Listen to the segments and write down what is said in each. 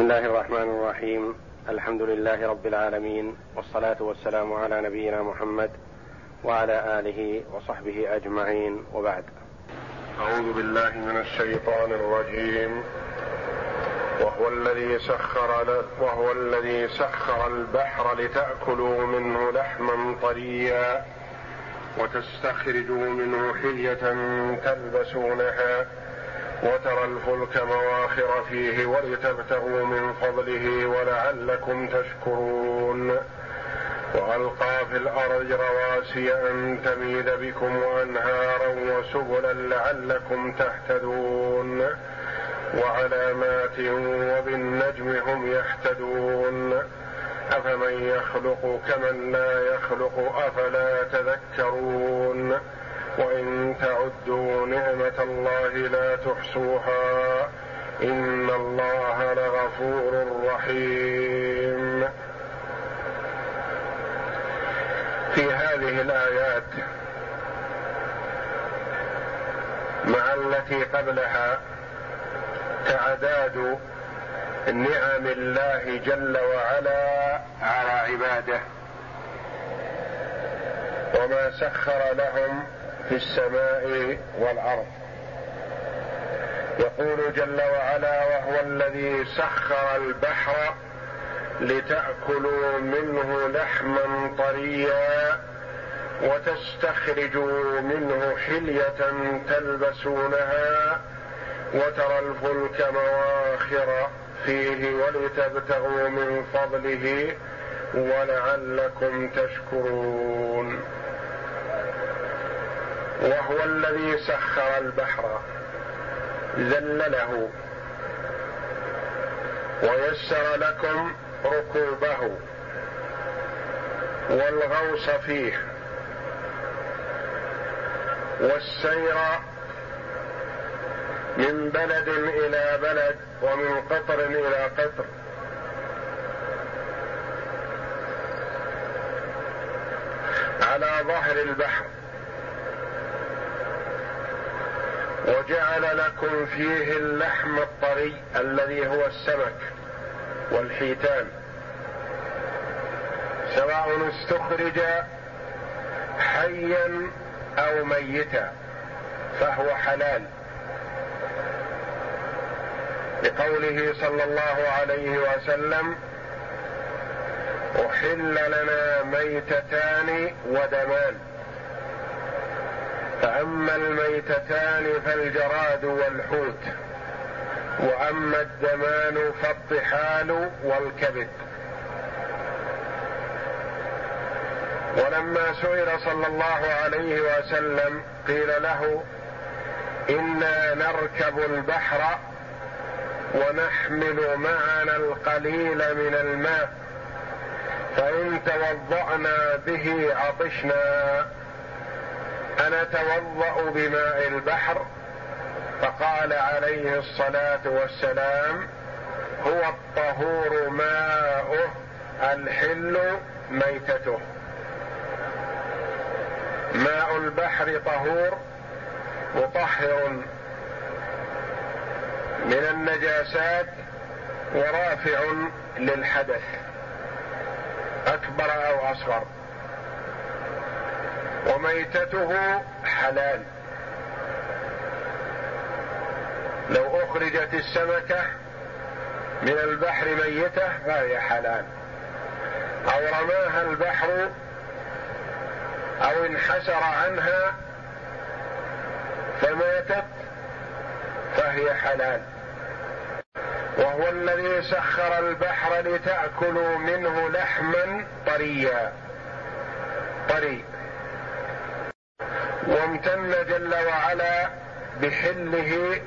بسم الله الرحمن الرحيم الحمد لله رب العالمين والصلاه والسلام على نبينا محمد وعلى اله وصحبه اجمعين وبعد اعوذ بالله من الشيطان الرجيم وهو الذي سخر وهو الذي سخر البحر لتأكلوا منه لحما طريا وتستخرجوا منه حلية تلبسونها وترى الفلك مواخر فيه ولتبتغوا من فضله ولعلكم تشكرون. وألقى في الأرض رواسي أن تميد بكم وأنهارا وسبلا لعلكم تهتدون. وعلامات وبالنجم هم يهتدون. أفمن يخلق كمن لا يخلق أفلا تذكرون. وإن تعدوا نعمة الله لا تحصوها إن الله لغفور رحيم. في هذه الآيات مع التي قبلها تعداد نعم الله جل وعلا على عباده وما سخر لهم في السماء والأرض. يقول جل وعلا وهو الذي سخر البحر لتأكلوا منه لحما طريا وتستخرجوا منه حلية تلبسونها وترى الفلك مواخر فيه ولتبتغوا من فضله ولعلكم تشكرون. وهو الذي سخر البحر ذلله ويسر لكم ركوبه. والغوص فيه. والسير من بلد إلى بلد ومن قطر إلى قطر. على ظهر البحر. وجعل لكم فيه اللحم الطري الذي هو السمك والحيتان. سواء استخرج حيا أو ميتا فهو حلال. لقوله صلى الله عليه وسلم أحل لنا ميتتان ودمان. فاما الميتتان فالجراد والحوت وأما الدمان فالطحال والكبد. ولما سئل صلى الله عليه وسلم قيل له إنا نركب البحر ونحمل معنا القليل من الماء فإن توضأنا به عطشنا. انتوضا بماء البحر فقال عليه الصلاة والسلام هو الطهور ماؤه الحل ميتته. ماء البحر طهور مطهر من النجاسات ورافع للحدث أكبر أو أصغر. وميتته حلال. لو أخرجت السمكة من البحر ميتة فهي حلال. أو رماها البحر أو انحسر عنها فماتت فهي حلال. وهو الذي سخر البحر لتأكلوا منه لحما طريا. طري. وامتن جل وعلا بحله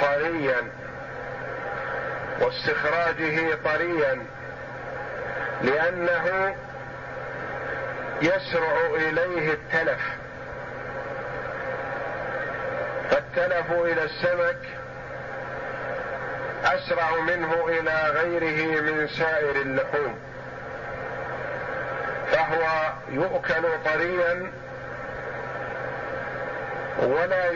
طريا واستخراجه طريا لأنه يسرع إليه التلف. فالتلف إلى السمك أسرع منه إلى غيره من سائر اللحوم. فهو يؤكل طريا ولا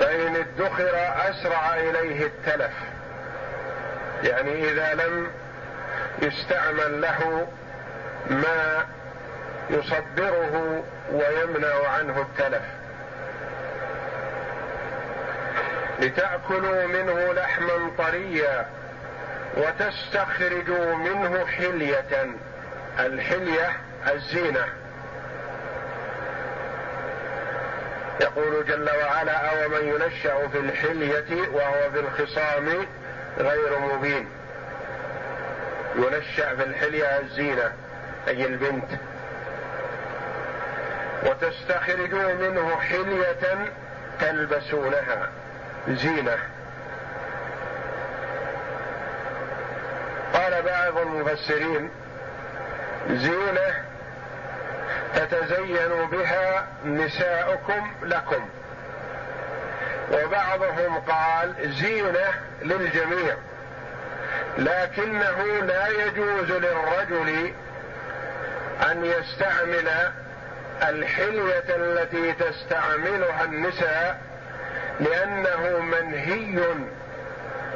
فإن ادخر أسرع إليه التلف. يعني إذا لم يستعمل له ما يصبره ويمنع عنه التلف. لتأكلوا منه لحما طريا وتستخرجوا منه حلية. الحليه الزينة. يقول جل وعلا أو من ينشا في الحليه وهو في الخصام غير مبين؟ ينشأ في الحلية الزينة أي البنت. وتستخرجوا منه حلية تلبسونها زينة. قال بعض المفسرين زينة تتزين بها نساؤكم لكم. وبعضهم قال زينة للجميع لكنه لا يجوز للرجل أن يستعمل الحلية التي تستعملها النساء لأنه منهي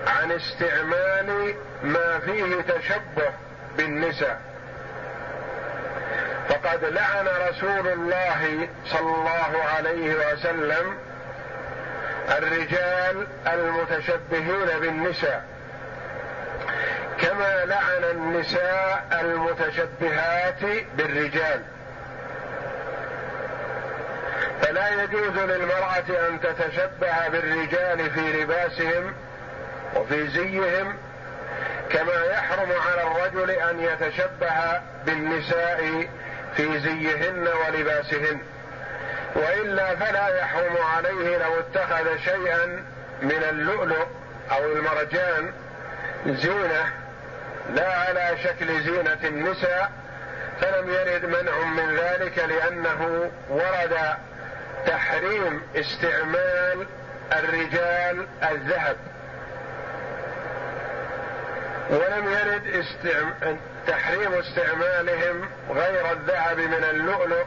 عن استعمال ما فيه تشبه بالنساء. فقد لعن رسول الله صلى الله عليه وسلم الرجال المتشبهين بالنساء. كما لعن النساء المتشبهات بالرجال. فلا يجوز للمرأة أن تتشبه بالرجال في لباسهم وفي زيهم كما يحرم على الرجل أن يتشبه بالنساء في زيهن ولباسهن وإلا فلا يحرم عليه لو اتخذ شيئا من اللؤلؤ أو المرجان زينة لا على شكل زينة النساء فلم يرد منع من ذلك لأنه ورد تحريم استعمال الرجال الذهب. ولم يرد استعم... تحريم استعمالهم غير الذهب من اللؤلؤ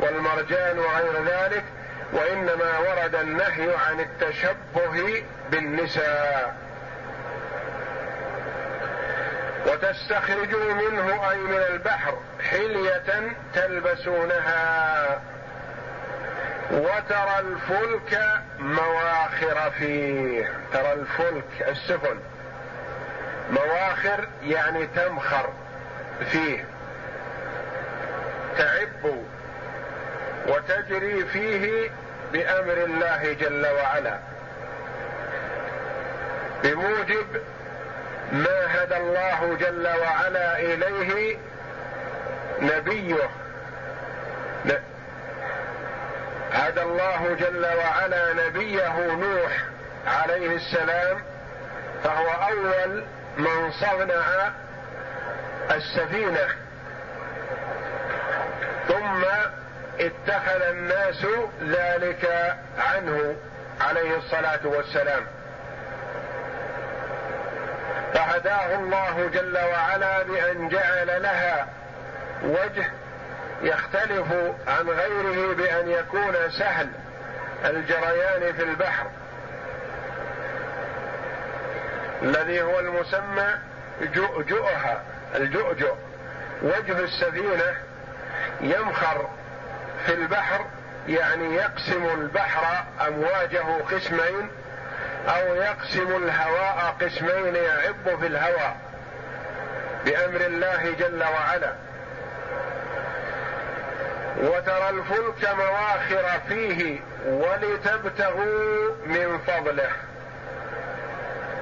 والمرجان وغير ذلك وإنما ورد النهي عن التشبه بالنساء. وتستخرجوا منه أي من البحر حلية تلبسونها. وترى الفلك مواخر فيه. ترى الفلك السفن. مواخر يعني تمخر فيه. تعب وتجري فيه بأمر الله جل وعلا. بموجب ما هدى الله جل وعلا إليه نبيه. هدى الله جل وعلا نبيه نوح عليه السلام فهو أول من صنع السفينة. ثم اتخذ الناس ذلك عنه عليه الصلاة والسلام. فهداه الله جل وعلا بأن جعل لها وجه يختلف عن غيره بأن يكون سهل الجريان في البحر. الذي هو المسمى جؤجؤها الجؤجؤ. وجه السفينة يمخر في البحر يعني يقسم البحر أمواجه قسمين أو يقسم الهواء قسمين يعب في الهواء بأمر الله جل وعلا. وترى الفلك مواخر فيه ولتبتغوا من فضله.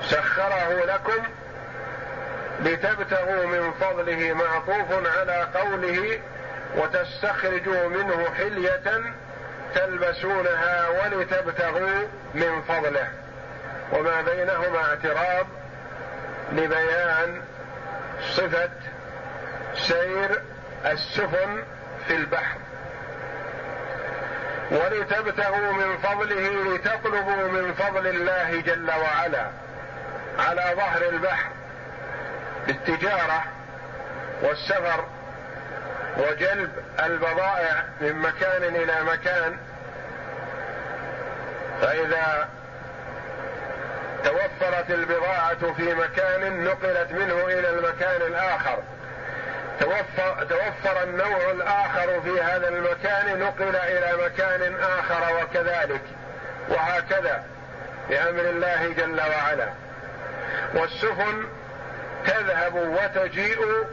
سخره لكم لتبتغوا من فضله معطوف على قوله وتستخرجوا منه حلية تلبسونها ولتبتغوا من فضله. وما بينهما اعتراض لبيان صفة سير السفن في البحر. ولتبتغوا من فضله لتطلبوا من فضل الله جل وعلا. على ظهر البحر بالتجارة والسفر وجلب البضائع من مكان إلى مكان. فإذا توفرت البضاعة في مكان نقلت منه إلى المكان الآخر. توفر, توفر النوع الآخر في هذا المكان نقل إلى مكان آخر وكذلك. وهكذا بأمر الله جل وعلا. والسفن تذهب وتجيء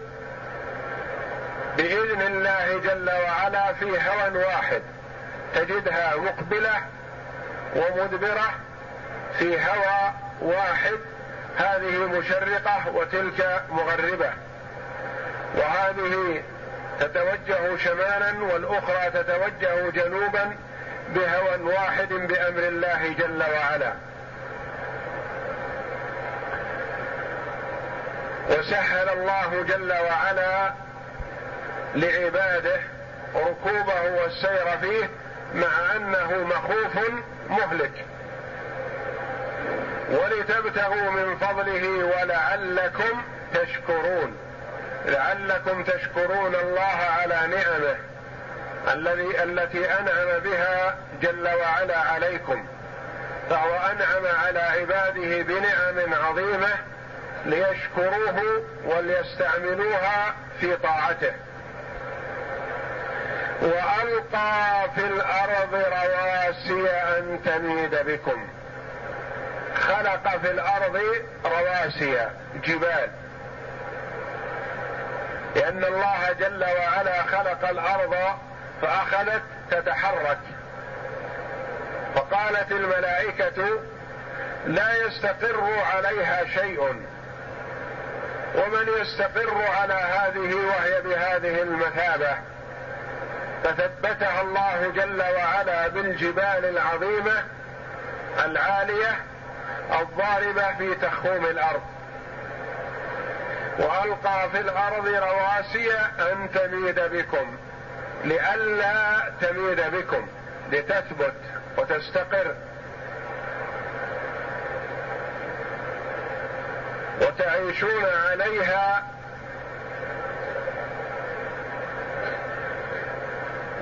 بإذن الله جل وعلا في هوى واحد. تجدها مقبلة ومدبرة في هوى واحد. هذه مشرقة وتلك مغربة. وهذه تتوجه شمالا والأخرى تتوجه جنوبا بهوى واحد بأمر الله جل وعلا. وسهل الله جل وعلا لعباده ركوبه والسير فيه مع أنه مخوف مهلك. ولتبتغوا من فضله ولعلكم تشكرون. لعلكم تشكرون الله على نعمه الذي التي أنعم بها جل وعلا عليكم. فهو أنعم على عباده بنعم عظيمة ليشكروه وليستعملوها في طاعته. وألقى في الأرض رواسي أن تميد بكم. خلق في الأرض رواسي جبال. لأن الله جل وعلا خلق الأرض فأخذت تتحرك. فقالت الملائكة لا يستقر عليها شيء ومن يستقر على هذه وهي بهذه المثابة فثبتها الله جل وعلا بالجبال العظيمة العالية الضاربه في تخوم الأرض. وألقى في الأرض رواسي أن تميد بكم لئلا تميد بكم لتثبت وتستقر. وتعيشون عليها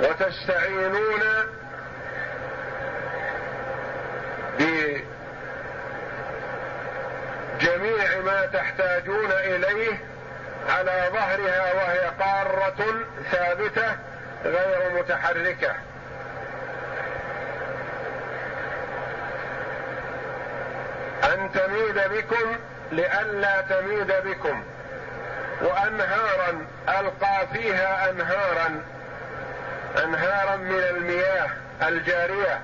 وتستعينون بجميع ما تحتاجون إليه على ظهرها وهي قارة ثابتة غير متحركة. أن تميد بكم لئلا تميد بكم وأنهارا ألقى فيها أنهارا أنهارا من المياه الجارية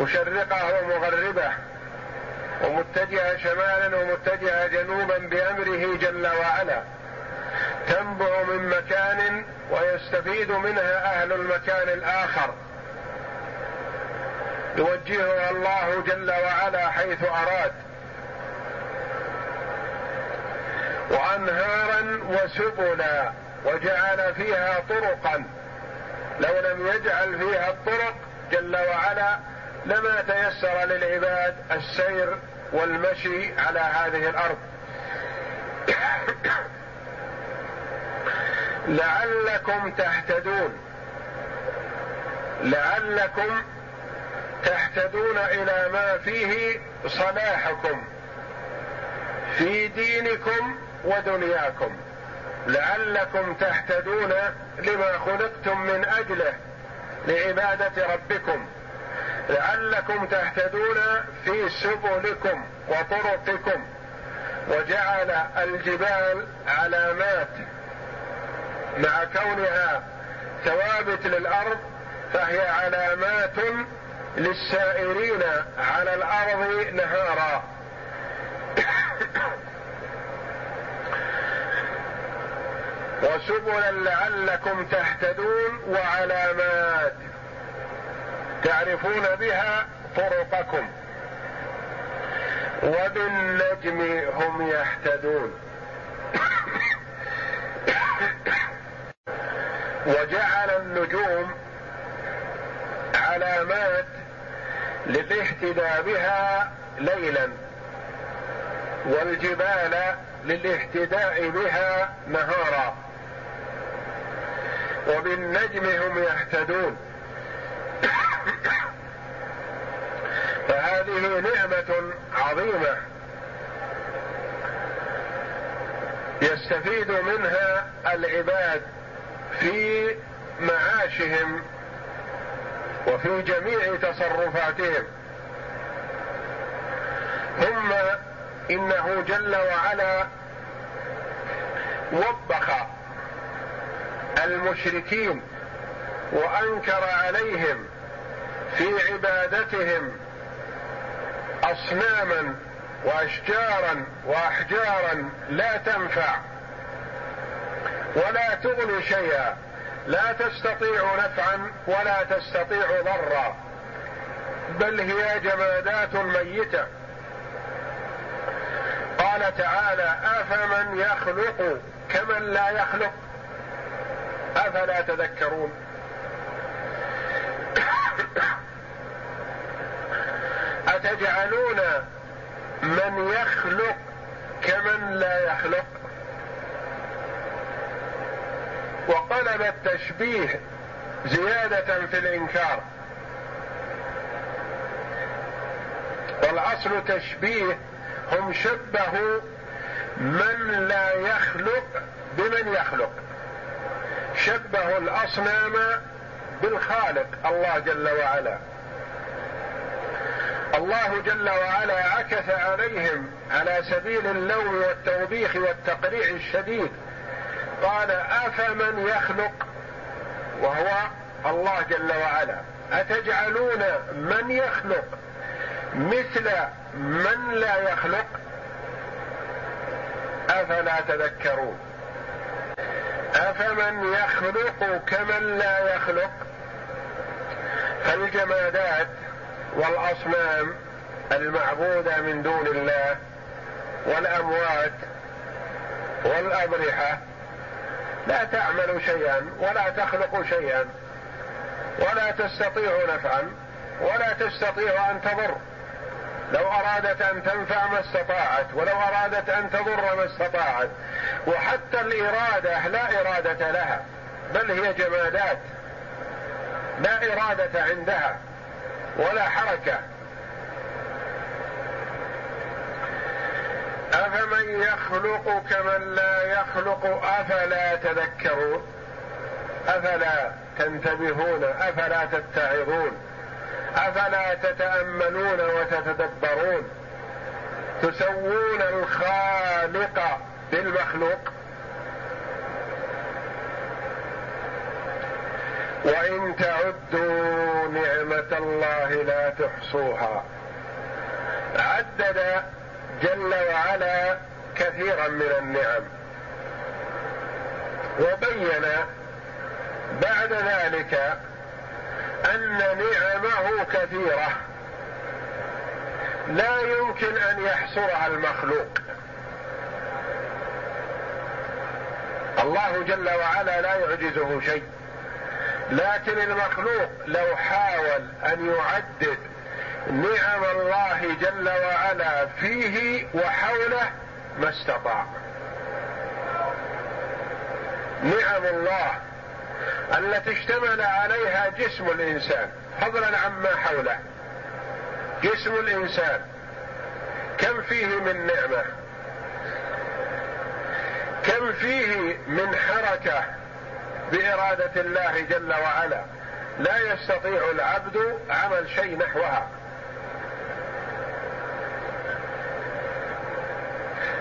مشرقة ومغربة ومتجهة شمالا ومتجهة جنوبا بأمره جل وعلا. تنبع من مكان ويستفيد منها أهل المكان الآخر. يوجهها الله جل وعلا حيث أراد. وأنهارا وسبلا وجعل فيها طرقا. لو لم يجعل فيها الطرق جل وعلا لما تيسر للعباد السير والمشي على هذه الأرض. لعلكم تهتدون. لعلكم تهتدون إلى ما فيه صلاحكم. في دينكم ودنياكم. لعلكم تهتدون لما خلقتم من أجله لعبادة ربكم. لعلكم تهتدون في سبلكم وطرقكم. وجعل الجبال علامات مع كونها ثوابت للأرض فهي علامات للسائرين على الأرض نهارا. وسبلا لعلكم تهتدون وعلامات تعرفون بها طرقكم. وبالنجم هم يهتدون. وجعل النجوم علامات للاهتداء بها ليلا والجبال للاهتداء بها نهارا. وبالنجم هم يهتدون. فهذه نعمة عظيمة يستفيد منها العباد في معاشهم وفي جميع تصرفاتهم. ثم إنه جل وعلا وبخ المشركين وأنكر عليهم في عبادتهم أصناما وأشجارا وأحجارا لا تنفع ولا تغني شيئا. لا تستطيع نفعا ولا تستطيع ضرا. بل هي جمادات ميتة. قال تعالى أفمن يخلق كمن لا يخلق؟ أفلا تذكرون؟ أتجعلون من يخلق كمن لا يخلق؟ وقلب التشبيه زيادة في الإنكار. والأصل تشبيه هم شبهوا من لا يخلق بمن يخلق. شبهوا الأصنام بالخالق الله جل وعلا. الله جل وعلا عكس عليهم على سبيل اللوم والتوبيخ والتقريع الشديد. قال أفمن يخلق؟ وهو الله جل وعلا. أتجعلون من يخلق؟ مثل من لا يخلق؟ أفلا تذكرون؟ أفمن يخلق كمن لا يخلق؟ فالجمادات والأصنام المعبودة من دون الله والأموات والأضرحة لا تعمل شيئا ولا تخلق شيئا ولا تستطيع نفعا ولا تستطيع أن تضر. لو أرادت أن تنفع ما استطاعت ولو أرادت أن تضر ما استطاعت. وحتى الإرادة لا إرادة لها بل هي جمادات. لا إرادة عندها ولا حركة. أفمن يخلق كمن لا يخلق؟ أفلا تذكرون؟ أفلا تنتبهون؟ أفلا تتعظون؟ أفلا تتأملون وتتدبرون؟ تسوون الخالق بالمخلوق؟ وإن تعدوا نعمة الله لا تحصوها. عدد جل وعلا كثيرا من النعم. وبين بعد ذلك أن نعمه كثيره لا يمكن أن يحصرها المخلوق. الله جل وعلا لا يعجزه شيء. لكن المخلوق لو حاول أن يعدد نعم الله جل وعلا فيه وحوله ما استطاع. نعم الله التي اشتمل عليها جسم الإنسان. فضلا عما حوله. جسم الإنسان. كم فيه من نعمة؟ كم فيه من حركة بإرادة الله جل وعلا؟ لا يستطيع العبد عمل شيء نحوها.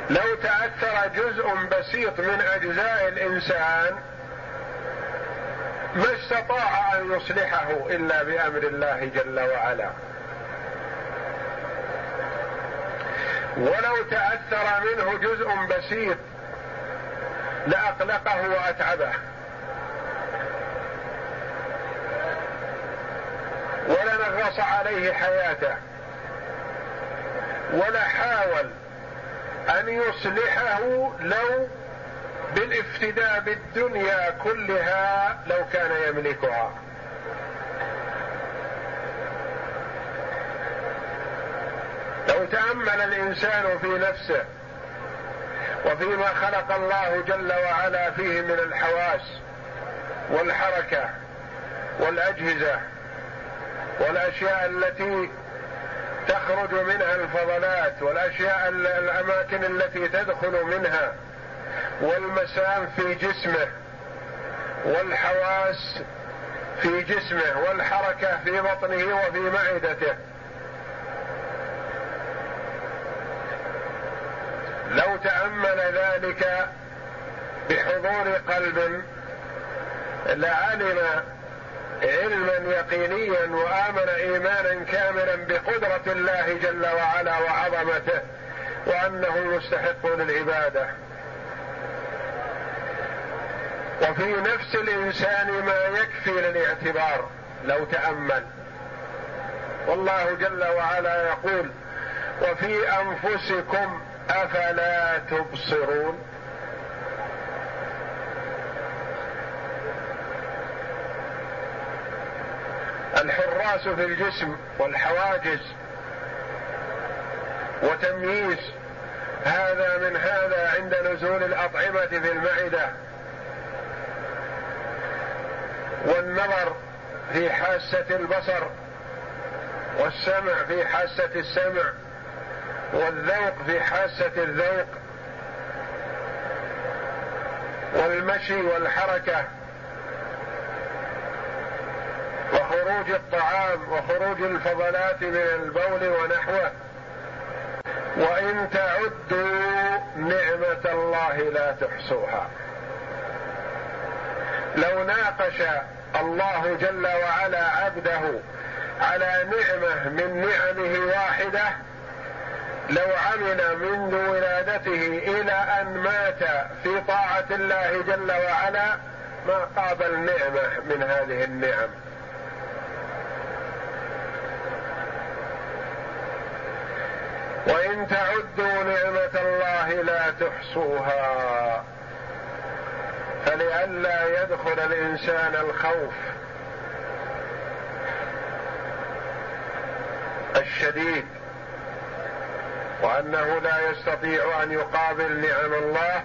لو تأثر جزء بسيط من أجزاء الإنسان ما استطاع أن يصلحه إلا بأمر الله جل وعلا. ولو تأثر منه جزء بسيط لأقلقه وأتعبه. ولنغص عليه حياته. ولا حاول أن يصلحه لو بالافتداء بالدنيا كلها لو كان يملكها. لو تأمل الإنسان في نفسه وفيما خلق الله جل وعلا فيه من الحواس والحركة والأجهزة والأشياء التي تخرج منها الفضلات والأشياء الأماكن التي تدخل منها والمسام في جسمه والحواس في جسمه والحركة في بطنه وفي معدته. لو تأمل ذلك بحضور قلب لعلم علما يقينيا وآمن إيمانا كاملا بقدرة الله جل وعلا وعظمته وأنه مستحق للعبادة. وفي نفس الإنسان ما يكفي للاعتبار لو تأمل. والله جل وعلا يقول وفي أنفسكم أفلا تبصرون؟ الحراس في الجسم والحواجز وتمييز هذا من هذا عند نزول الأطعمة في المعدة. والنظر في حاسة البصر والسمع في حاسة السمع والذوق في حاسة الذوق والمشي والحركة وخروج الطعام وخروج الفضلات من البول ونحوه. وإن تعدوا نعمة الله لا تحصوها. لو ناقش الله جل وعلا عبده على نعمة من نعمه واحدة لو عمل منذ ولادته إلى أن مات في طاعة الله جل وعلا ما قابل نعمه من هذه النعم. وإن تعدوا نعمة الله لا تحصوها. فلئلا يدخل الإنسان الخوف الشديد وأنه لا يستطيع أن يقابل نعم الله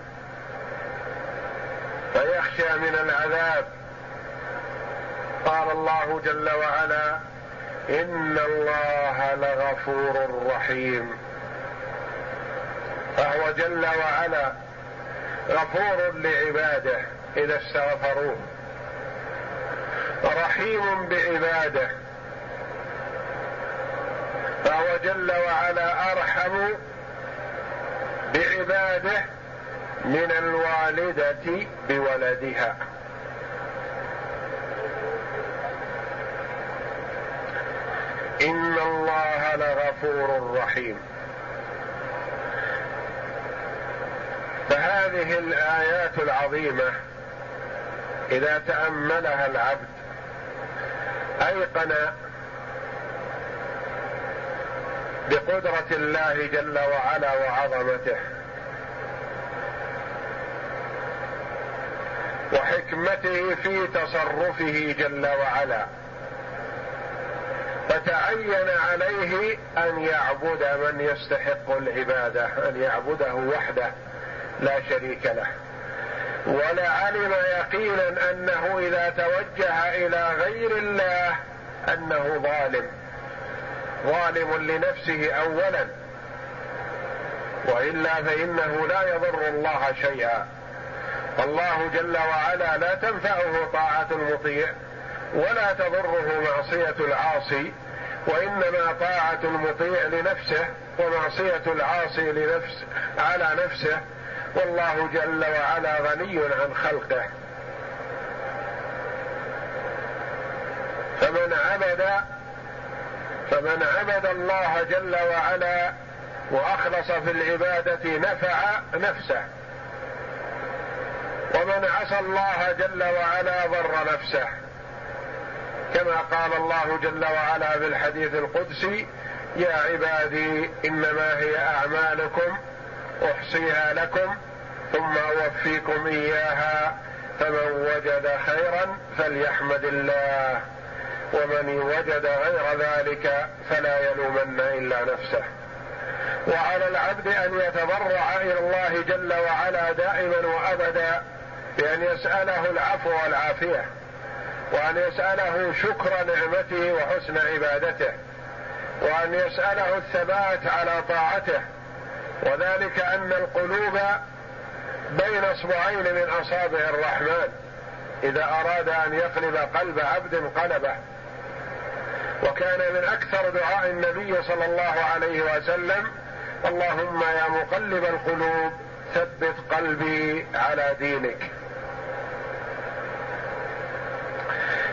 فيخشى من العذاب. قال الله جل وعلا إن الله لغفور رحيم. فهو جل وعلا غفور لعباده إذا استغفروه. رحيم بعباده. فهو جل وعلا أرحم بعباده من الوالدة بولدها. إن الله لغفور رحيم. فهذه الآيات العظيمة إذا تأملها العبد أيقن بقدرة الله جل وعلا وعظمته وحكمته في تصرفه جل وعلا فتعين عليه أن يعبد من يستحق العبادة أن يعبده وحده. لا شريك له. ولعلم يقينا أنه إذا توجه إلى غير الله أنه ظالم. ظالم لنفسه اولا. وإلا فإنه لا يضر الله شيئا. الله جل وعلا لا تنفعه طاعة المطيع ولا تضره معصية العاصي وإنما طاعة المطيع لنفسه ومعصية العاصي لنفس على نفسه. والله جل وعلا غني عن خلقه. فمن عبد فمن عبد الله جل وعلا وأخلص في العبادة نفع نفسه. ومن عصى الله جل وعلا ضر نفسه. كما قال الله جل وعلا في الحديث القدسي يا عبادي إنما هي أعمالكم أحصيها لكم ثم أوفيكم إياها فمن وجد خيرا فليحمد الله ومن وجد غير ذلك فلا يلومن إلا نفسه. وعلى العبد أن يتضرع إلى الله جل وعلا دائما وابدا بأن يسأله العفو والعافية وأن يسأله شكر نعمته وحسن عبادته وأن يسأله الثبات على طاعته وذلك أن القلوب بين أصبعين من أصابع الرحمن إذا أراد أن يقلب قلب عبد قلبه. وكان من أكثر دعاء النبي صلى الله عليه وسلم اللهم يا مقلب القلوب ثبت قلبي على دينك.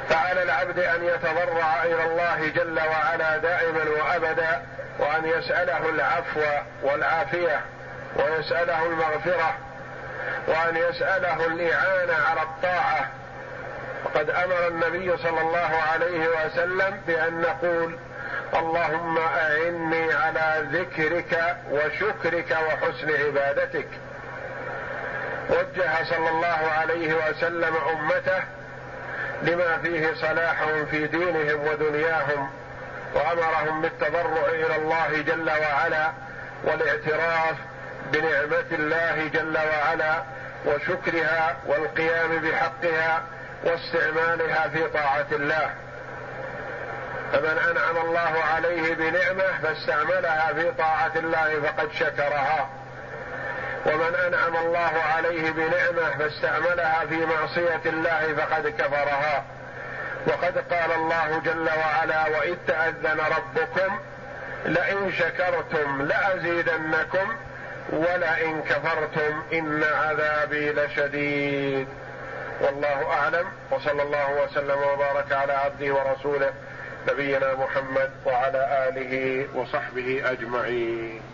فعلى العبد أن يتضرع إلى الله جل وعلا دائما وابدا. وأن يسأله العفو والعافية ويسأله المغفرة وأن يسأله الاعانه على الطاعة. وقد أمر النبي صلى الله عليه وسلم بأن نقول اللهم أعني على ذكرك وشكرك وحسن عبادتك. وجه صلى الله عليه وسلم أمته لما فيه صلاحهم في دينهم ودنياهم. وأمرهم بالتضرع إلى الله جل وعلا والاعتراف بنعمة الله جل وعلا وشكرها والقيام بحقها واستعمالها في طاعة الله. فمن أنعم الله عليه بنعمة فاستعملها في طاعة الله فقد شكرها. ومن أنعم الله عليه بنعمة فاستعملها في معصية الله فقد كفرها. وقد قال الله جل وعلا وإذ تأذن ربكم لئن شكرتم لأزيدنكم ولئن كفرتم إن عذابي لشديد. والله أعلم وصلى الله وسلم وبارك على عبده ورسوله نبينا محمد وعلى آله وصحبه أجمعين.